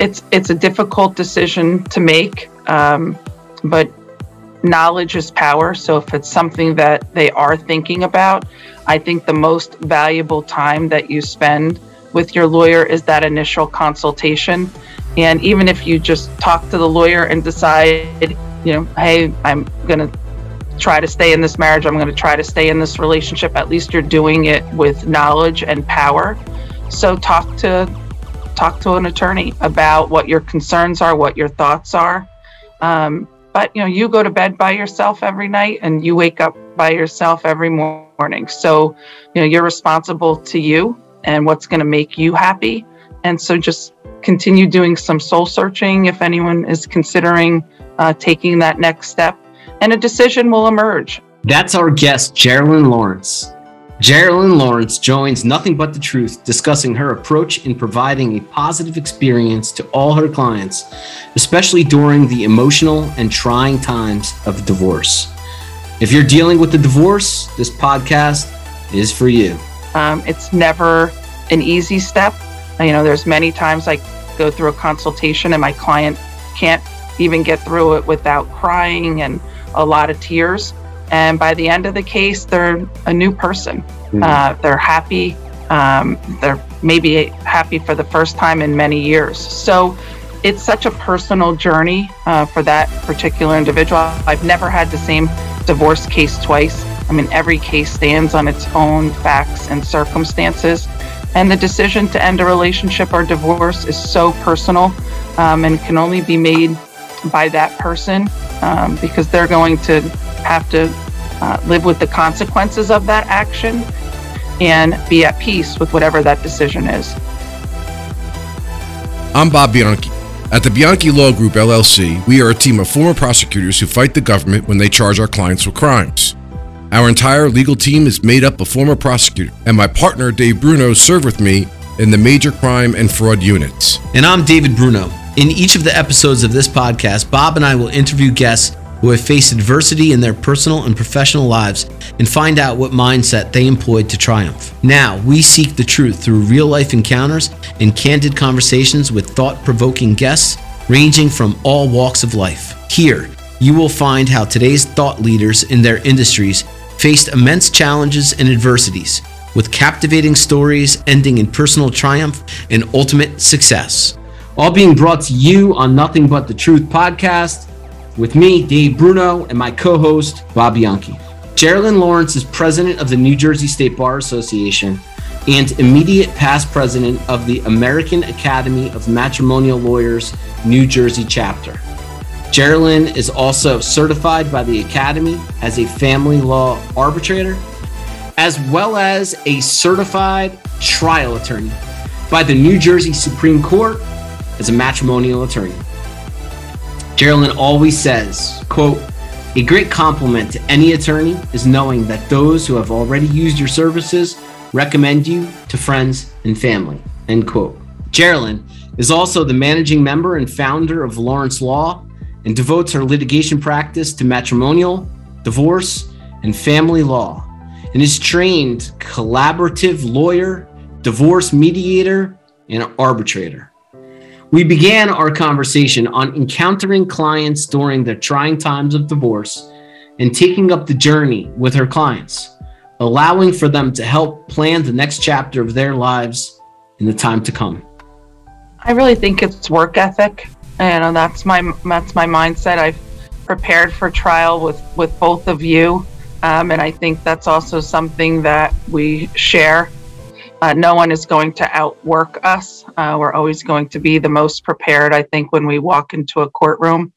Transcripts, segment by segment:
it's it's a difficult decision to make, um, but knowledge is power. So if it's something that they are thinking about, I think the most valuable time that you spend with your lawyer is that initial consultation. And even if you just talk to the lawyer and decide, you know, hey, I'm going to try to stay in this marriage, I'm going to try to stay in this relationship, at least you're doing it with knowledge and power. So talk to talk to an attorney about what your concerns are, what your thoughts are. Um, but you know, you go to bed by yourself every night and you wake up by yourself every morning. So, you know, you're responsible to you and what's going to make you happy. And so just continue doing some soul searching if anyone is considering uh, taking that next step, and a decision will emerge. That's our guest, Jeralyn Lawrence. Jeralyn Lawrence joins Nothing But the Truth, discussing her approach in providing a positive experience to all her clients, especially during the emotional and trying times of divorce. If you're dealing with a divorce, this podcast is for you. Um, it's never an easy step. You know, there's many times I go through a consultation and my client can't even get through it without crying and a lot of tears. And by the end of the case, they're a new person. Mm-hmm. Uh, they're happy. Um, they're maybe happy for the first time in many years. So it's such a personal journey uh, for that particular individual. I've never had the same divorce case twice. I mean, every case stands on its own facts and circumstances. And the decision to end a relationship or divorce is so personal um, and can only be made by that person um, because they're going to have to uh, live with the consequences of that action and be at peace with whatever that decision is. I'm Bob Bianchi. At the Bianchi Law Group LLC, we are a team of former prosecutors who fight the government when they charge our clients with crimes. Our entire legal team is made up of former prosecutors, and my partner Dave Bruno served with me in the major crime and fraud units. And I'm David Bruno. In each of the episodes of this podcast, Bob and I will interview guests who have faced adversity in their personal and professional lives and find out what mindset they employed to triumph. Now, we seek the truth through real life encounters and candid conversations with thought provoking guests ranging from all walks of life. Here, you will find how today's thought leaders in their industries faced immense challenges and adversities, with captivating stories ending in personal triumph and ultimate success. All being brought to you on Nothing But the Truth podcast with me, Dave Bruno, and my co host, Bob Bianchi. Jeralyn Lawrence is president of the New Jersey State Bar Association and immediate past president of the American Academy of Matrimonial Lawyers New Jersey chapter. Jeralyn is also certified by the Academy as a family law arbitrator, as well as a certified trial attorney by the New Jersey Supreme Court as a matrimonial attorney. Jeralyn always says, quote, a great compliment to any attorney is knowing that those who have already used your services recommend you to friends and family, end quote. Jeralyn is also the managing member and founder of Lawrence Law and devotes her litigation practice to matrimonial, divorce, and family law, and is trained collaborative lawyer, divorce mediator, and arbitrator. We began our conversation on encountering clients during the trying times of divorce and taking up the journey with her clients, allowing for them to help plan the next chapter of their lives in the time to come. I really think it's work ethic and that's my that's my mindset. I've prepared for trial with with both of you, um, and I think that's also something that we share. Uh, no one is going to outwork us. Uh, we're always going to be the most prepared. I think when we walk into a courtroom.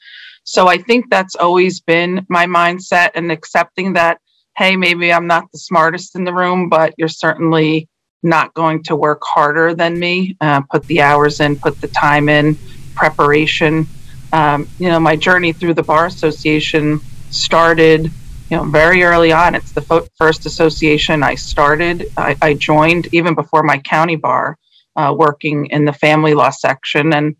So I think that's always been my mindset, and accepting that. Hey, maybe I'm not the smartest in the room, but you're certainly not going to work harder than me. Uh, put the hours in, put the time in preparation. Um, you know, my journey through the Bar Association started, you know, very early on. It's the fo- first association I started. I, I, joined even before my county bar, uh, working in the family law section, and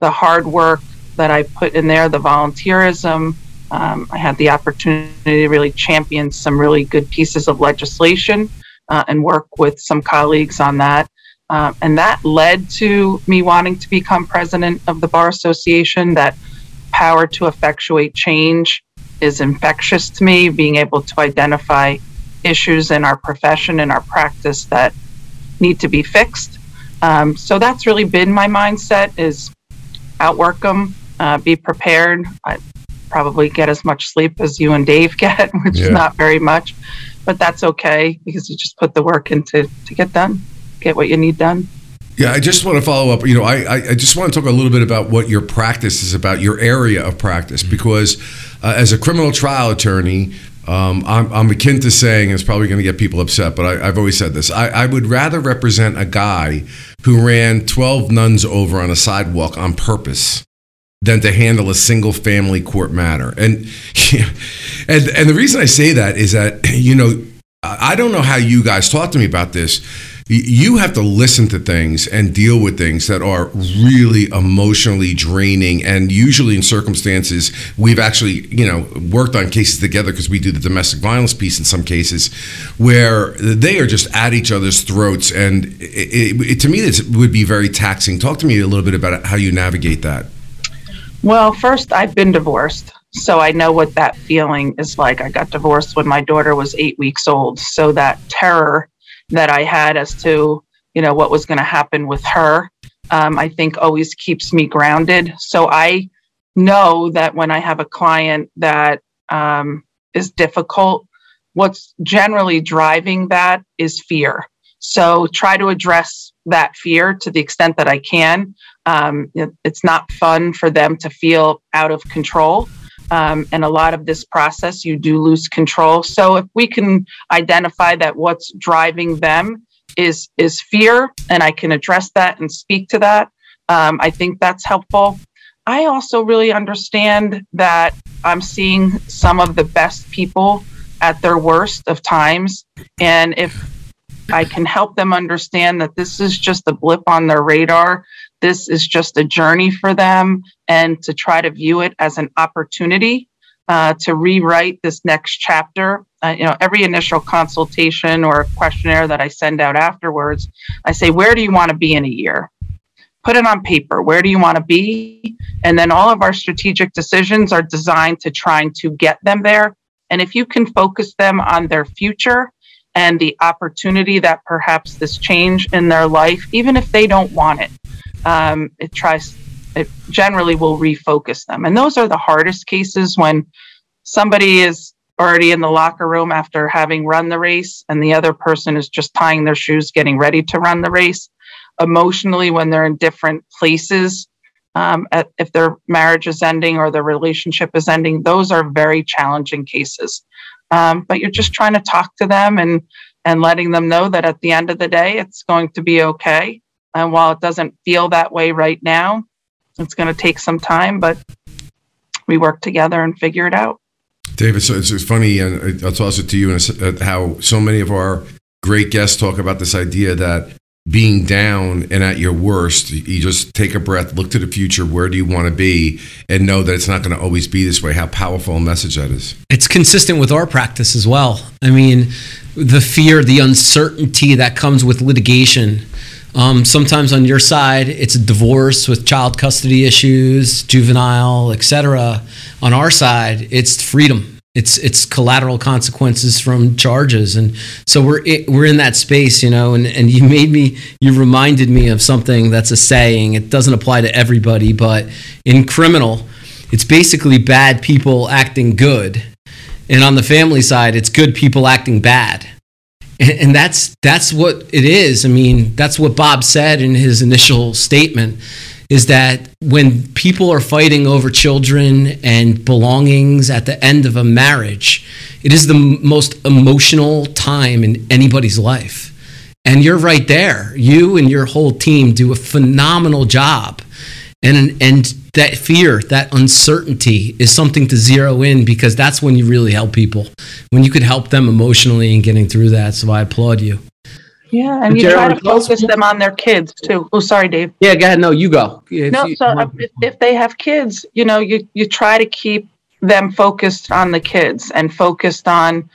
the hard work that I put in there, the volunteerism. Um, I had the opportunity to really champion some really good pieces of legislation uh, and work with some colleagues on that. Um, and that led to me wanting to become president of the Bar Association. That power to effectuate change is infectious to me, being able to identify issues in our profession and our practice that need to be fixed. Um, so that's really been my mindset is outwork them, uh, be prepared. I probably get as much sleep as you and Dave get, which yeah. is not very much, but that's okay because you just put the work into to get done, get what you need done. Yeah, I just want to follow up. You know, I, I just want to talk a little bit about what your practice is about, your area of practice, because uh, as a criminal trial attorney, um, I'm, I'm, akin to saying, it's probably going to get people upset, but I, have always said this. I, I, would rather represent a guy who ran 12 nuns over on a sidewalk on purpose than to handle a single family court matter. And, and, and the reason I say that is that, you know, I don't know how you guys talk to me about this you have to listen to things and deal with things that are really emotionally draining and usually in circumstances we've actually you know worked on cases together because we do the domestic violence piece in some cases where they are just at each other's throats and it, it, to me this would be very taxing talk to me a little bit about how you navigate that well first i've been divorced so I know what that feeling is like. I got divorced when my daughter was eight weeks old. So that terror that I had as to you know what was going to happen with her. Um, I think always keeps me grounded. So I know that when I have a client that um, is difficult, what's generally driving that is fear. So try to address that fear to the extent that I can. Um, it's not fun for them to feel out of control. Um, and a lot of this process, you do lose control. So if we can identify that what's driving them is is fear, and I can address that and speak to that, um, I think that's helpful. I also really understand that I'm seeing some of the best people at their worst of times, and if I can help them understand that this is just a blip on their radar this is just a journey for them and to try to view it as an opportunity uh, to rewrite this next chapter. Uh, you know, every initial consultation or questionnaire that I send out afterwards, I say, where do you want to be in a year? Put it on paper. Where do you want to be? And then all of our strategic decisions are designed to trying to get them there. And if you can focus them on their future and the opportunity that perhaps this change in their life, even if they don't want it, um, it tries it generally will refocus them. And those are the hardest cases when somebody is already in the locker room after having run the race and the other person is just tying their shoes getting ready to run the race. Emotionally when they're in different places um, at, if their marriage is ending or their relationship is ending those are very challenging cases. Um, but you're just trying to talk to them and and letting them know that at the end of the day it's going to be okay and while it doesn't feel that way right now, it's going to take some time, but we work together and figure it out. David, so it's, it's funny, and I'll toss it to you, and uh, how so many of our great guests talk about this idea that being down and at your worst, you just take a breath, look to the future. Where do you want to be? And know that it's not going to always be this way. How powerful a message that is. It's consistent with our practice as well. I mean, the fear, the uncertainty that comes with litigation um, sometimes on your side, it's a divorce with child custody issues, juvenile, etc. On our side, it's freedom. It's it's collateral consequences from charges, and so we're we're in that space, you know. And and you made me, you reminded me of something that's a saying. It doesn't apply to everybody, but in criminal, it's basically bad people acting good, and on the family side, it's good people acting bad and that's that's what it is. I mean, that's what Bob said in his initial statement is that when people are fighting over children and belongings at the end of a marriage, it is the most emotional time in anybody's life. And you're right there. You and your whole team do a phenomenal job. And and that fear, that uncertainty is something to zero in because that's when you really help people. When you could help them emotionally and getting through that. So I applaud you. Yeah, and you try to focus them on their kids too. Oh, sorry, Dave. Yeah, go ahead. No, you go. If no, you, so uh, if, if they have kids, you know, you you try to keep them focused on the kids and focused on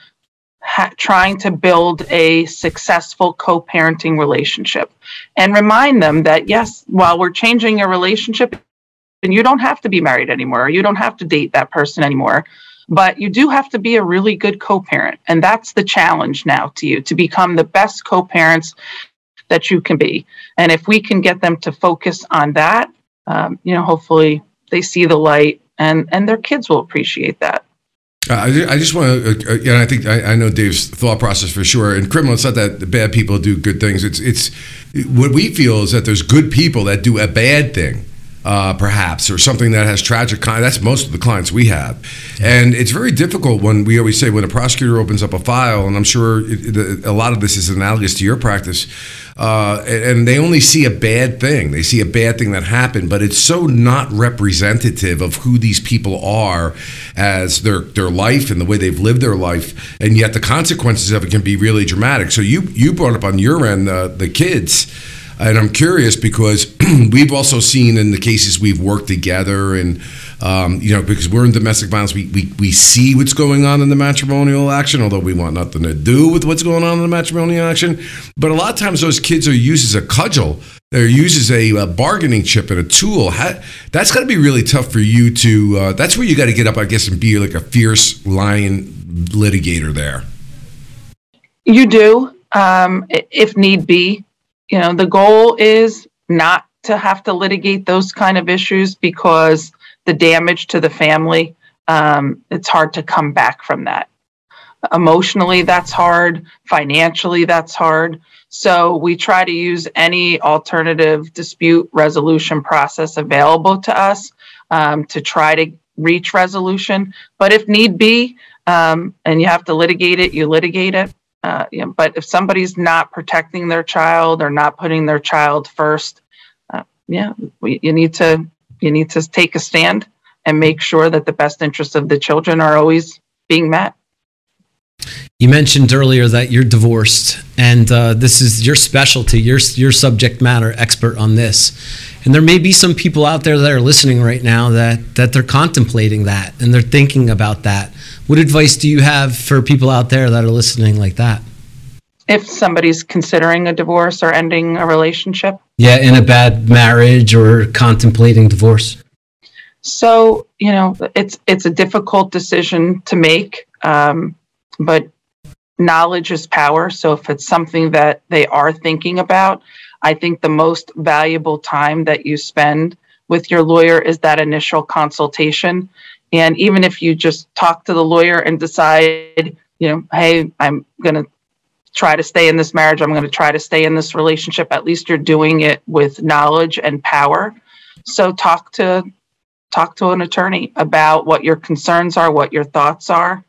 ha- trying to build a successful co-parenting relationship and remind them that yes while we're changing your relationship and you don't have to be married anymore. You don't have to date that person anymore. But you do have to be a really good co-parent. And that's the challenge now to you to become the best co-parents that you can be. And if we can get them to focus on that um, you know hopefully they see the light and and their kids will appreciate that. Uh, I, just want to, uh, uh, yeah, I think I, I, know Dave's thought process for sure. And criminal, it's not that bad people do good things. It's it's what we feel is that there's good people that do a bad thing, uh, perhaps, or something that has tragic. Con- that's most of the clients we have, and it's very difficult when we always say when a prosecutor opens up a file, and I'm sure it, it, a lot of this is analogous to your practice uh, and they only see a bad thing. They see a bad thing that happened, but it's so not representative of who these people are as their their life and the way they've lived their life, and yet the consequences of it can be really dramatic. So you you brought up on your end uh, the kids. And I'm curious because we've also seen in the cases we've worked together and um, you know, because we're in domestic violence, we, we, we see what's going on in the matrimonial action, although we want nothing to do with what's going on in the matrimonial action. But a lot of times those kids are used as a cudgel. They're used as a, a bargaining chip and a tool. How, that's got to be really tough for you to. Uh, that's where you got to get up, I guess, and be like a fierce lion litigator there. You do, um, if need be. You know, the goal is not to have to litigate those kind of issues because the damage to the family, um, it's hard to come back from that. Emotionally, that's hard. Financially, that's hard. So we try to use any alternative dispute resolution process available to us um, to try to reach resolution. But if need be, um, and you have to litigate it, you litigate it. Uh, you know, but if somebody's not protecting their child or not putting their child first, uh, yeah, we, you need to you need to take a stand and make sure that the best interests of the children are always being met. You mentioned earlier that you're divorced, and uh, this is your specialty. You're your subject matter expert on this, and there may be some people out there that are listening right now that that they're contemplating that and they're thinking about that. What advice do you have for people out there that are listening like that? If somebody's considering a divorce or ending a relationship, yeah, in a bad marriage or contemplating divorce. So you know, it's it's a difficult decision to make, um, but knowledge is power. So if it's something that they are thinking about, I think the most valuable time that you spend with your lawyer is that initial consultation. And even if you just talk to the lawyer and decide, you know, hey, I'm going to try to stay in this marriage, I'm going to try to stay in this relationship, at least you're doing it with knowledge and power. So talk to talk to an attorney about what your concerns are, what your thoughts are.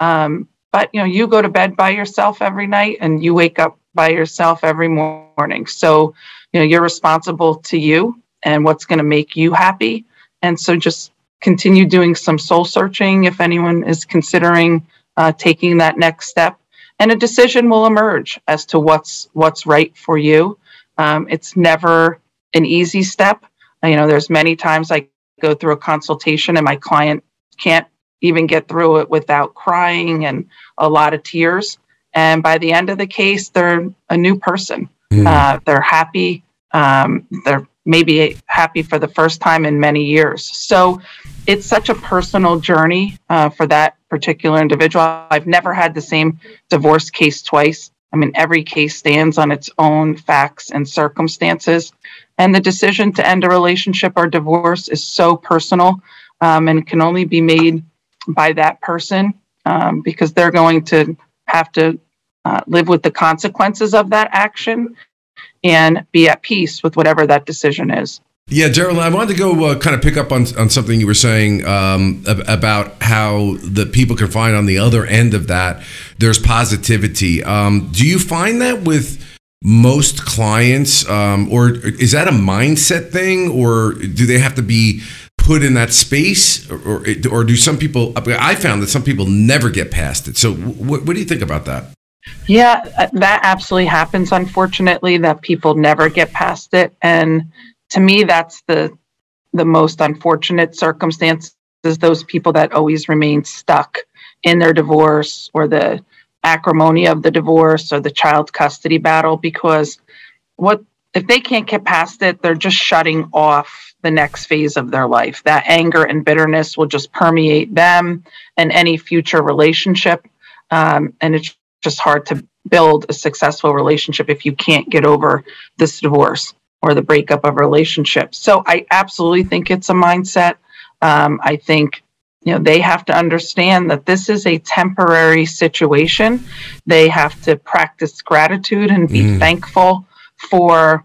Um, but you know, you go to bed by yourself every night and you wake up by yourself every morning. So, you know, you're responsible to you and what's going to make you happy. And so just continue doing some soul searching if anyone is considering uh, taking that next step and a decision will emerge as to what's what's right for you um, it's never an easy step you know there's many times i go through a consultation and my client can't even get through it without crying and a lot of tears. And by the end of the case, they're a new person. Mm. Uh, they're happy. Um, they're maybe happy for the first time in many years. So it's such a personal journey uh, for that particular individual. I've never had the same divorce case twice. I mean, every case stands on its own facts and circumstances. And the decision to end a relationship or divorce is so personal um, and can only be made by that person um, because they're going to have to uh, live with the consequences of that action and be at peace with whatever that decision is. Yeah, Gerald, I wanted to go uh, kind of pick up on, on something you were saying um, about how the people can find on the other end of that there's positivity. Um, do you find that with most clients, um, or is that a mindset thing, or do they have to be put in that space, or, or, or do some people? I found that some people never get past it. So, what do you think about that? Yeah, uh, that absolutely happens. Unfortunately, that people never get past it, and to me, that's the the most unfortunate circumstance. Is those people that always remain stuck in their divorce or the acrimony of the divorce or the child custody battle because what if they can't get past it, they're just shutting off the next phase of their life. That anger and bitterness will just permeate them and any future relationship. Um, and it's just hard to build a successful relationship if you can't get over this divorce or the breakup of a relationship. So I absolutely think it's a mindset. Um, I think you know they have to understand that this is a temporary situation. They have to practice gratitude and be mm. thankful for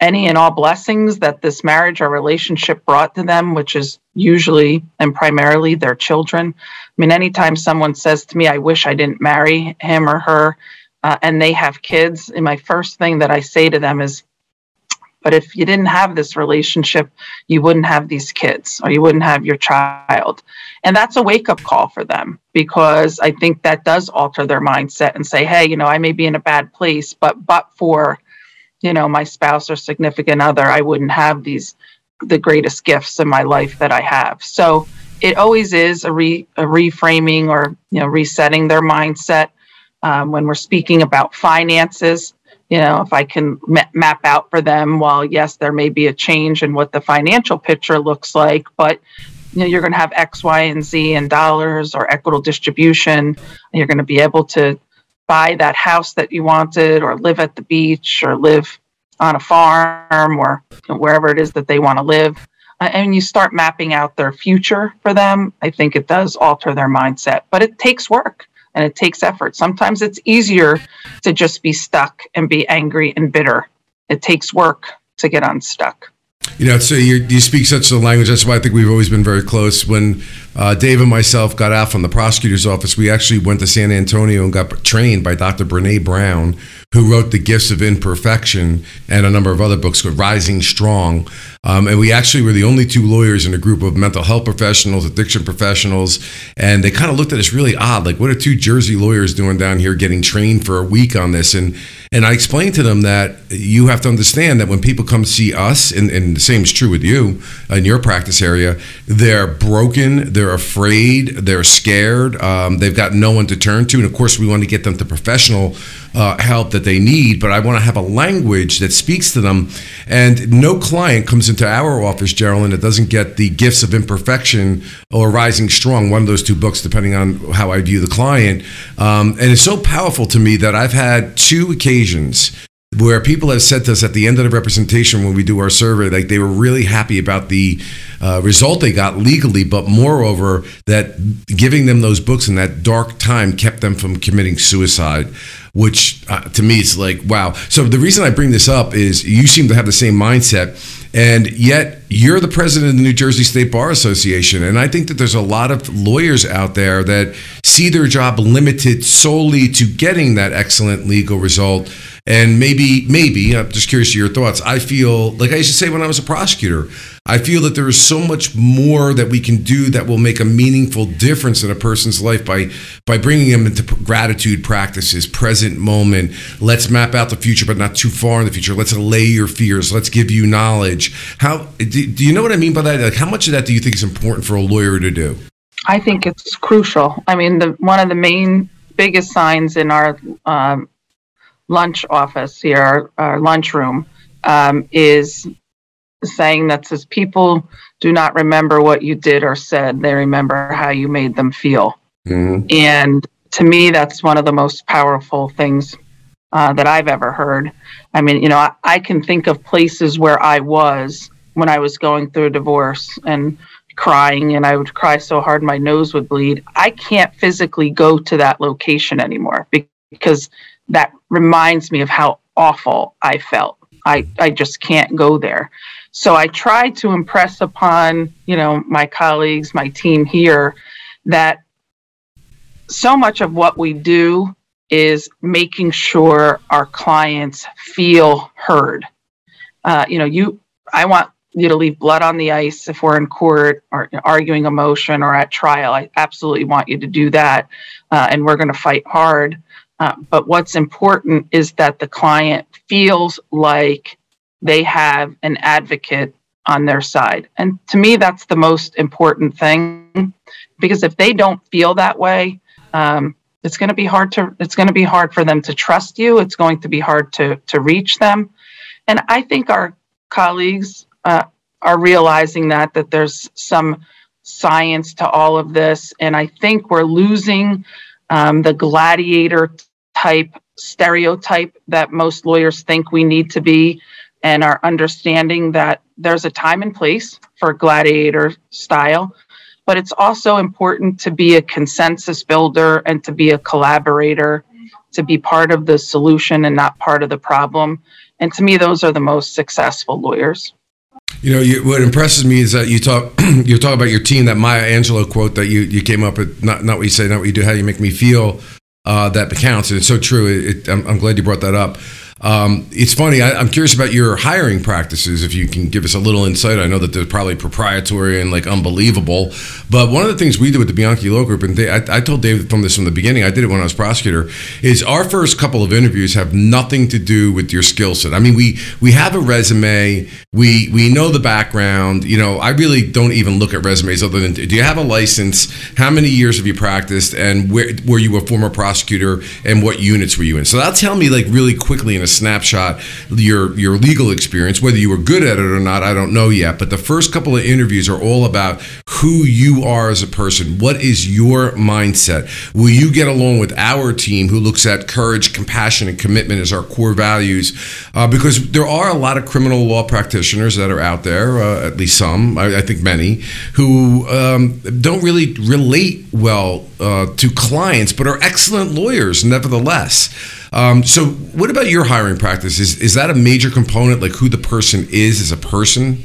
any and all blessings that this marriage or relationship brought to them, which is usually and primarily their children. I mean, anytime someone says to me, I wish I didn't marry him or her, uh, and they have kids, and my first thing that I say to them is, but if you didn't have this relationship, you wouldn't have these kids or you wouldn't have your child. And that's a wake up call for them because I think that does alter their mindset and say, hey, you know, I may be in a bad place, but but for, you know, my spouse or significant other, I wouldn't have these the greatest gifts in my life that I have. So it always is a, re, a reframing or you know resetting their mindset um, when we're speaking about finances you know if i can ma- map out for them well yes there may be a change in what the financial picture looks like but you know you're going to have x y and z in dollars or equitable distribution you're going to be able to buy that house that you wanted or live at the beach or live on a farm or wherever it is that they want to live uh, and you start mapping out their future for them i think it does alter their mindset but it takes work and it takes effort. Sometimes it's easier to just be stuck and be angry and bitter. It takes work to get unstuck. You know, so you, you speak such a language. That's why I think we've always been very close. When uh, Dave and myself got out from the prosecutor's office, we actually went to San Antonio and got trained by Dr. Brene Brown, who wrote The Gifts of Imperfection and a number of other books called Rising Strong. Um, and we actually were the only two lawyers in a group of mental health professionals, addiction professionals. And they kind of looked at us really odd like, what are two Jersey lawyers doing down here getting trained for a week on this? And and I explained to them that you have to understand that when people come see us, and, and the same is true with you in your practice area, they're broken, they're afraid, they're scared, um, they've got no one to turn to. And of course, we want to get them the professional uh, help that they need, but I want to have a language that speaks to them. And no client comes into our office, Jeralyn, that doesn't get the gifts of imperfection or rising strong, one of those two books, depending on how I view the client. Um, and it's so powerful to me that I've had two occasions where people have said to us at the end of the representation when we do our survey, like they were really happy about the uh, result they got legally, but moreover, that giving them those books in that dark time kept them from committing suicide which uh, to me is like wow. So the reason I bring this up is you seem to have the same mindset, and yet you're the president of the New Jersey State Bar Association, and I think that there's a lot of lawyers out there that see their job limited solely to getting that excellent legal result. And maybe, maybe, I'm just curious to your thoughts. I feel like I used to say when I was a prosecutor, I feel that there is so much more that we can do that will make a meaningful difference in a person's life by by bringing them into gratitude practices, present moment. Let's map out the future, but not too far in the future. Let's allay your fears. Let's give you knowledge. How do, do you know what I mean by that? Like, how much of that do you think is important for a lawyer to do? I think it's crucial. I mean, the one of the main biggest signs in our um, lunch office here, our, our lunchroom, um, is saying that says people do not remember what you did or said they remember how you made them feel mm-hmm. and to me that's one of the most powerful things uh, that i've ever heard i mean you know I, I, can think of places where i was when i was going through a divorce and crying and i would cry so hard my nose would bleed i can't physically go to that location anymore because that reminds me of how awful i felt I, I just can't go there. So I try to impress upon, you know, my colleagues, my team here, that so much of what we do is making sure our clients feel heard. Uh, you know, you, I want you to leave blood on the ice if we're in court or arguing a motion or at trial. I absolutely want you to do that, uh, and we're going to fight hard. Uh, but what's important is that the client feels like they have an advocate on their side. And to me, that's the most important thing because if they don't feel that way, um, it's going to be hard to it's going to be hard for them to trust you it's going to be hard to to reach them and i think our colleagues uh, are realizing that that there's some science to all of this and i think we're losing um, the gladiator type stereotype that most lawyers think we need to be and are understanding that there's a time and place for gladiator style but it's also important to be a consensus builder and to be a collaborator, to be part of the solution and not part of the problem. And to me, those are the most successful lawyers. You know, you, what impresses me is that you talk you talk about your team. That Maya Angelou quote that you, you came up with, not not what you say, not what you do, how you make me feel. Uh, that counts, and it's so true. It, it, I'm, I'm glad you brought that up. Um, it's funny. I, am curious about your hiring practices. If you can give us a little insight, I know that they're probably proprietary and like unbelievable. But one of the things we do with the Bianchi Law Group, and they, I, I, told David from this from the beginning. I did it when I was prosecutor. Is our first couple of interviews have nothing to do with your skill set. I mean, we we have a resume. We we know the background. You know, I really don't even look at resumes other than do you have a license? How many years have you practiced? And where were you a former prosecutor? And what units were you in? So that'll tell me like really quickly in a snapshot your your legal experience. Whether you were good at it or not, I don't know yet. But the first couple of interviews are all about who you are as a person. What is your mindset? Will you get along with our team who looks at courage, compassion, and commitment as our core values? Uh, because there are a lot of criminal law practitioners that are out there, uh, at least some, I, I think many, who um, don't really relate well uh, to clients, but are excellent lawyers nevertheless. Um, so, what about your hiring practice? Is is that a major component, like who the person is as a person?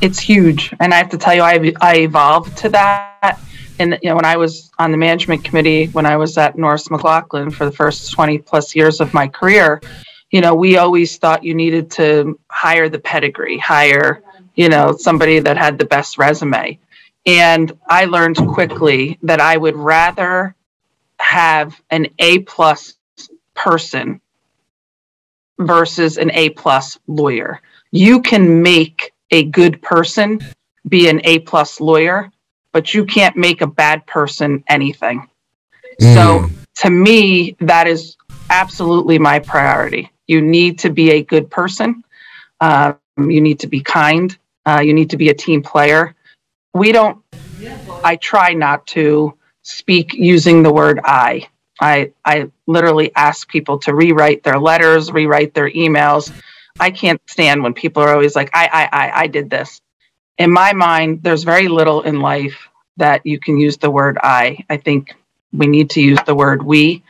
It's huge, and I have to tell you, I I evolved to that. And you know, when I was on the management committee, when I was at Norris McLaughlin for the first twenty plus years of my career, you know, we always thought you needed to hire the pedigree, hire you know somebody that had the best resume. And I learned quickly that I would rather have an A plus person versus an A plus lawyer. You can make a good person be an A plus lawyer, but you can't make a bad person anything. Mm. So to me, that is absolutely my priority. You need to be a good person. Um, you need to be kind. Uh, you need to be a team player. We don't, I try not to speak using the word I. I I literally ask people to rewrite their letters, rewrite their emails. I can't stand when people are always like, I I I I did this. In my mind, there's very little in life that you can use the word I. I think we need to use the word we.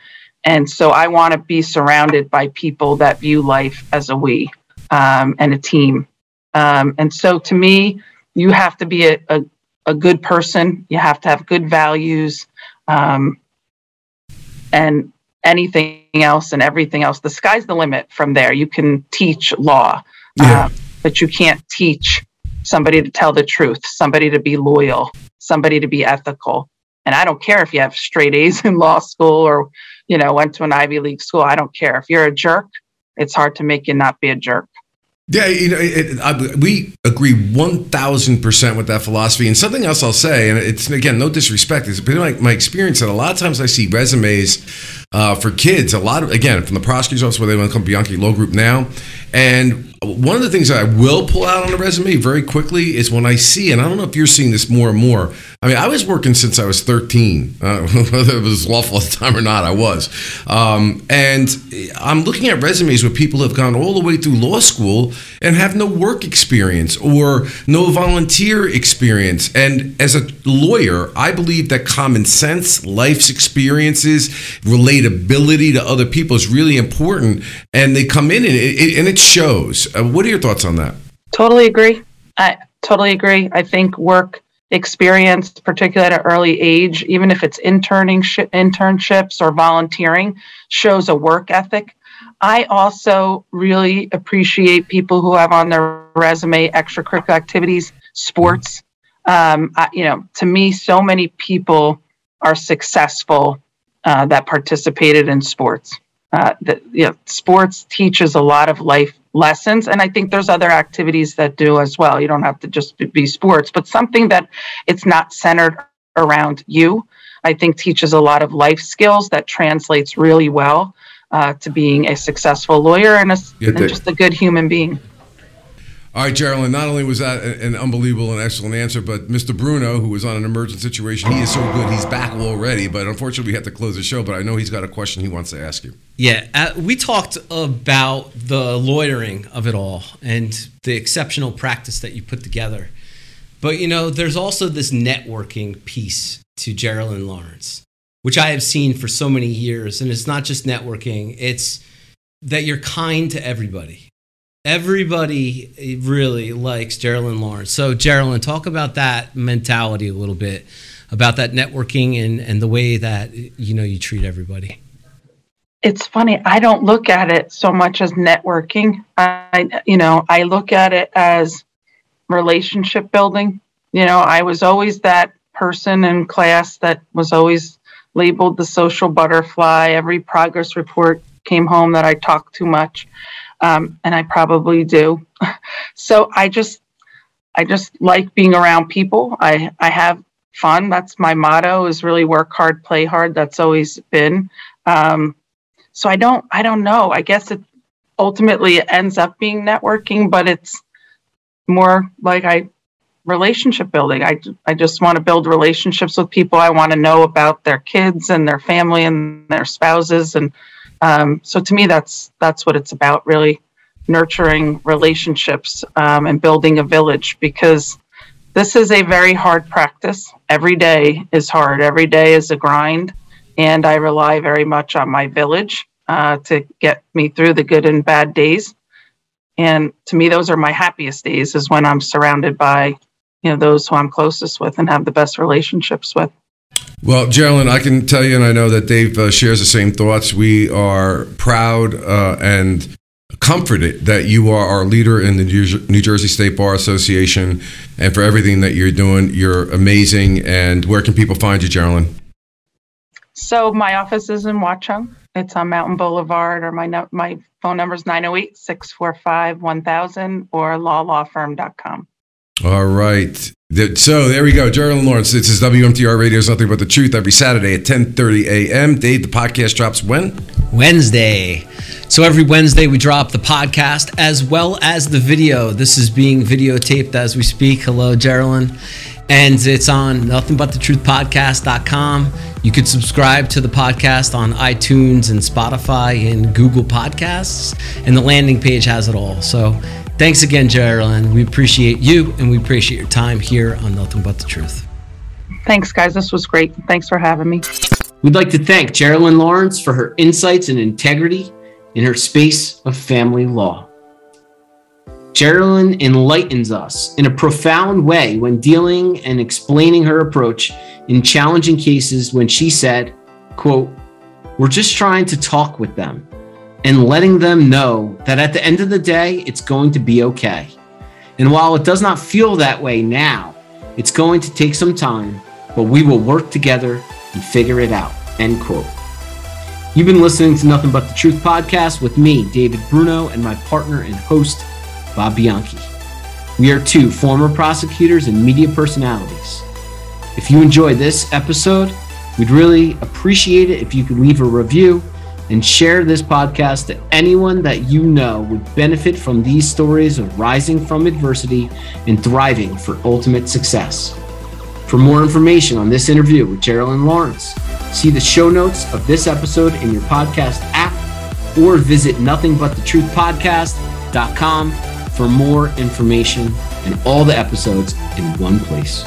And so I want to be surrounded by people that view life as a we um, and a team. Um, and so to me, you have to be a, a, a, good person. You have to have good values. Um, and anything else and everything else. The sky's the limit from there. You can teach law, yeah. uh, but you can't teach somebody to tell the truth, somebody to be loyal, somebody to be ethical. And I don't care if you have straight A's in law school or, you know, went to an Ivy League school. I don't care. If you're a jerk, it's hard to make you not be a jerk. Yeah, you know, it, I, we agree one thousand percent with that philosophy. And something else I'll say, and it's again no disrespect, is been like my experience that a lot of times I see resumes uh, for kids. A lot of again from the prosecutor's office where they want to come Bianchi Law Group now, and one of the things that I will pull out on a resume very quickly is when I see, and I don't know if you're seeing this more and more. I mean, I was working since I was 13, uh, whether it was lawful at the time or not, I was. Um, and I'm looking at resumes where people have gone all the way through law school and have no work experience or no volunteer experience. And as a lawyer, I believe that common sense, life's experiences, relatability to other people is really important. And they come in and it, and it shows. Uh, what are your thoughts on that? Totally agree. I totally agree. I think work experience, particularly at an early age, even if it's interning sh- internships or volunteering, shows a work ethic. I also really appreciate people who have on their resume extracurricular activities, sports. Um, I, you know, to me, so many people are successful uh, that participated in sports. Uh, that you know, sports teaches a lot of life lessons and i think there's other activities that do as well you don't have to just be sports but something that it's not centered around you I think teaches a lot of life skills that translates really well uh, to being a successful lawyer and, a, and just a good human being. All right, Jeralyn, not only was that an unbelievable and excellent answer, but Mr. Bruno, who was on an emergent situation, he is so good, he's back already. But unfortunately, we had to close the show. But I know he's got a question he wants to ask you. Yeah, uh, we talked about the loitering of it all and the exceptional practice that you put together. But, you know, there's also this networking piece to Jeralyn Lawrence, which I have seen for so many years. And it's not just networking, it's that you're kind to everybody everybody eh, really likes Jeralyn Lawrence. So, Jeralyn, talk about that mentality a little bit, about that networking and, and the way that you know you treat everybody. It's funny. I don't look at it so much as networking. I, you know, I look at it as relationship building. You know, I was always that person in class that was always labeled the social butterfly. Every progress report came home that I talked too much um, and I probably do. so I just I just like being around people. I I have fun. That's my motto: is really work hard, play hard. That's always been. Um, so I don't I don't know. I guess it ultimately it ends up being networking, but it's more like I relationship building. I, I just want to build relationships with people. I want to know about their kids and their family and their spouses and um, so to me, that's that's what it's about, really nurturing relationships um, and building a village. Because this is a very hard practice. Every day is hard. Every day is a grind, and I rely very much on my village uh, to get me through the good and bad days. And to me, those are my happiest days. Is when I'm surrounded by you know those who I'm closest with and have the best relationships with. Well, Jeralyn, I can tell you, and I know that Dave uh, shares the same thoughts. We are proud uh, and comforted that you are our leader in the New Jersey State Bar Association and for everything that you're doing. You're amazing. And where can people find you, Jeralyn? So, my office is in Watchung. It's on Mountain Boulevard, or my, no- my phone number is 908 645 1000 or lawlawfirm.com. All right. So there we go. Jeralyn Lawrence. This is WMTR Radio's Nothing But the Truth every Saturday at 10:30 a.m. Dave, the podcast drops when? Wednesday. So every Wednesday we drop the podcast as well as the video. This is being videotaped as we speak. Hello, Jeralyn. And it's on nothingbutthetruthpodcast.com. You could subscribe to the podcast on iTunes and Spotify and Google Podcasts. And the landing page has it all. So Thanks again, Jeralyn. We appreciate you and we appreciate your time here on Nothing But the Truth. Thanks, guys. This was great. Thanks for having me. We'd like to thank Jeralyn Lawrence for her insights and integrity in her space of family law. Jeralyn enlightens us in a profound way when dealing and explaining her approach in challenging cases when she said, quote, we're just trying to talk with them and letting them know that at the end of the day, it's going to be okay. And while it does not feel that way now, it's going to take some time, but we will work together and figure it out. End quote. You've been listening to Nothing But the Truth podcast with me, David Bruno, and my partner and host, Bob Bianchi. We are two former prosecutors and media personalities. If you enjoyed this episode, we'd really appreciate it if you could leave a review and share this podcast to anyone that you know would benefit from these stories of rising from adversity and thriving for ultimate success. For more information on this interview with Jeralyn Lawrence, see the show notes of this episode in your podcast app or visit nothingbuttethetruthpodcast.com for more information and all the episodes in one place.